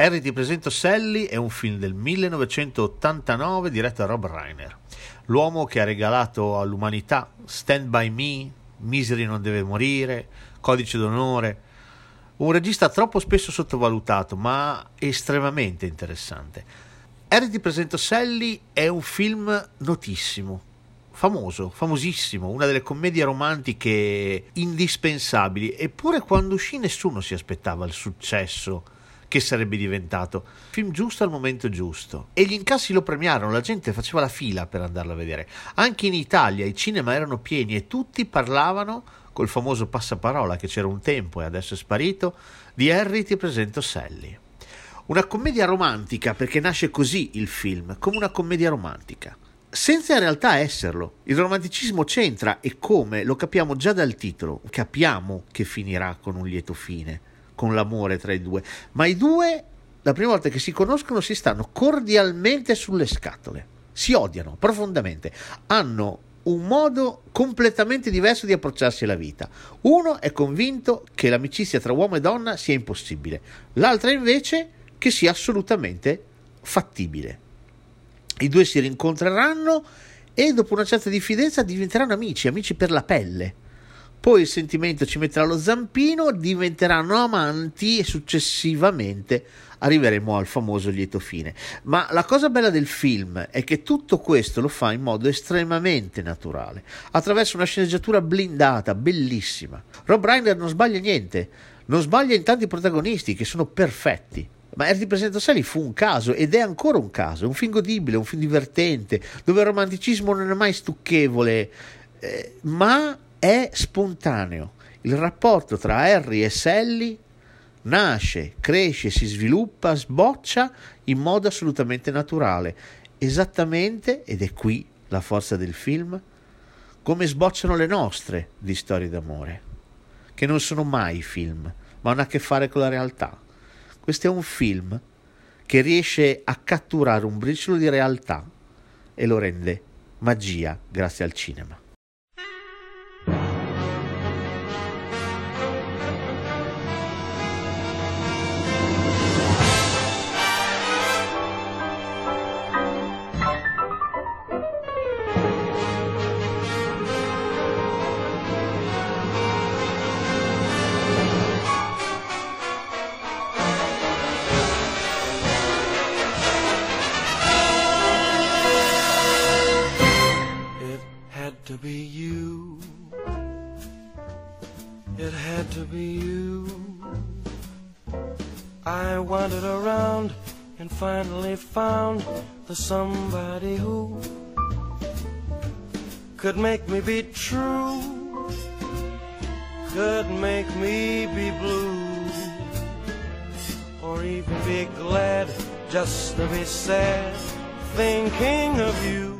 Harry ti presento Sally è un film del 1989 diretto da Rob Reiner. L'uomo che ha regalato all'umanità Stand By Me, Misery non deve morire, Codice d'onore. Un regista troppo spesso sottovalutato, ma estremamente interessante. Harry ti presento Sally è un film notissimo, famoso, famosissimo, una delle commedie romantiche indispensabili, eppure quando uscì nessuno si aspettava il successo che sarebbe diventato. Film giusto al momento giusto. E gli incassi lo premiarono, la gente faceva la fila per andarlo a vedere. Anche in Italia i cinema erano pieni e tutti parlavano col famoso passaparola che c'era un tempo e adesso è sparito, di Harry ti presento Sally. Una commedia romantica perché nasce così il film, come una commedia romantica. Senza in realtà esserlo. Il romanticismo c'entra e come lo capiamo già dal titolo, capiamo che finirà con un lieto fine con l'amore tra i due, ma i due, la prima volta che si conoscono, si stanno cordialmente sulle scatole, si odiano profondamente, hanno un modo completamente diverso di approcciarsi alla vita. Uno è convinto che l'amicizia tra uomo e donna sia impossibile, l'altra invece che sia assolutamente fattibile. I due si rincontreranno e dopo una certa diffidenza diventeranno amici, amici per la pelle poi il sentimento ci metterà lo zampino, diventeranno amanti e successivamente arriveremo al famoso lieto fine. Ma la cosa bella del film è che tutto questo lo fa in modo estremamente naturale, attraverso una sceneggiatura blindata, bellissima. Rob Reiner non sbaglia niente, non sbaglia in tanti protagonisti che sono perfetti. Ma Erti Presenta Sally fu un caso ed è ancora un caso, un film godibile, un film divertente, dove il romanticismo non è mai stucchevole, eh, ma è spontaneo. Il rapporto tra Harry e Sally nasce, cresce, si sviluppa, sboccia in modo assolutamente naturale, esattamente, ed è qui la forza del film, come sbocciano le nostre di storie d'amore, che non sono mai film, ma hanno a che fare con la realtà. Questo è un film che riesce a catturare un briciolo di realtà e lo rende magia grazie al cinema. For somebody who could make me be true, could make me be blue, or even be glad just to be sad thinking of you.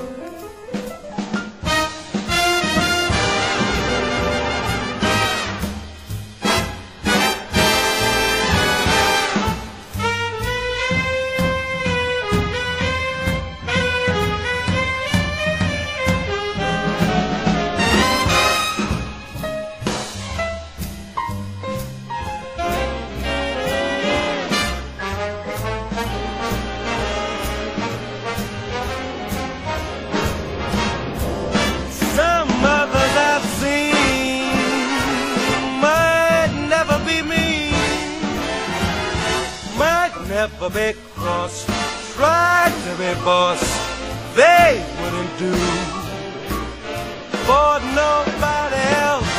never be cross. Tried to be boss, they wouldn't do. For nobody else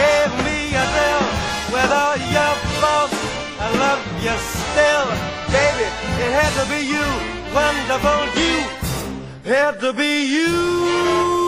gave me a thrill. Whether you're false, I love you still. Baby, it had to be you, wonderful you. Had to be you.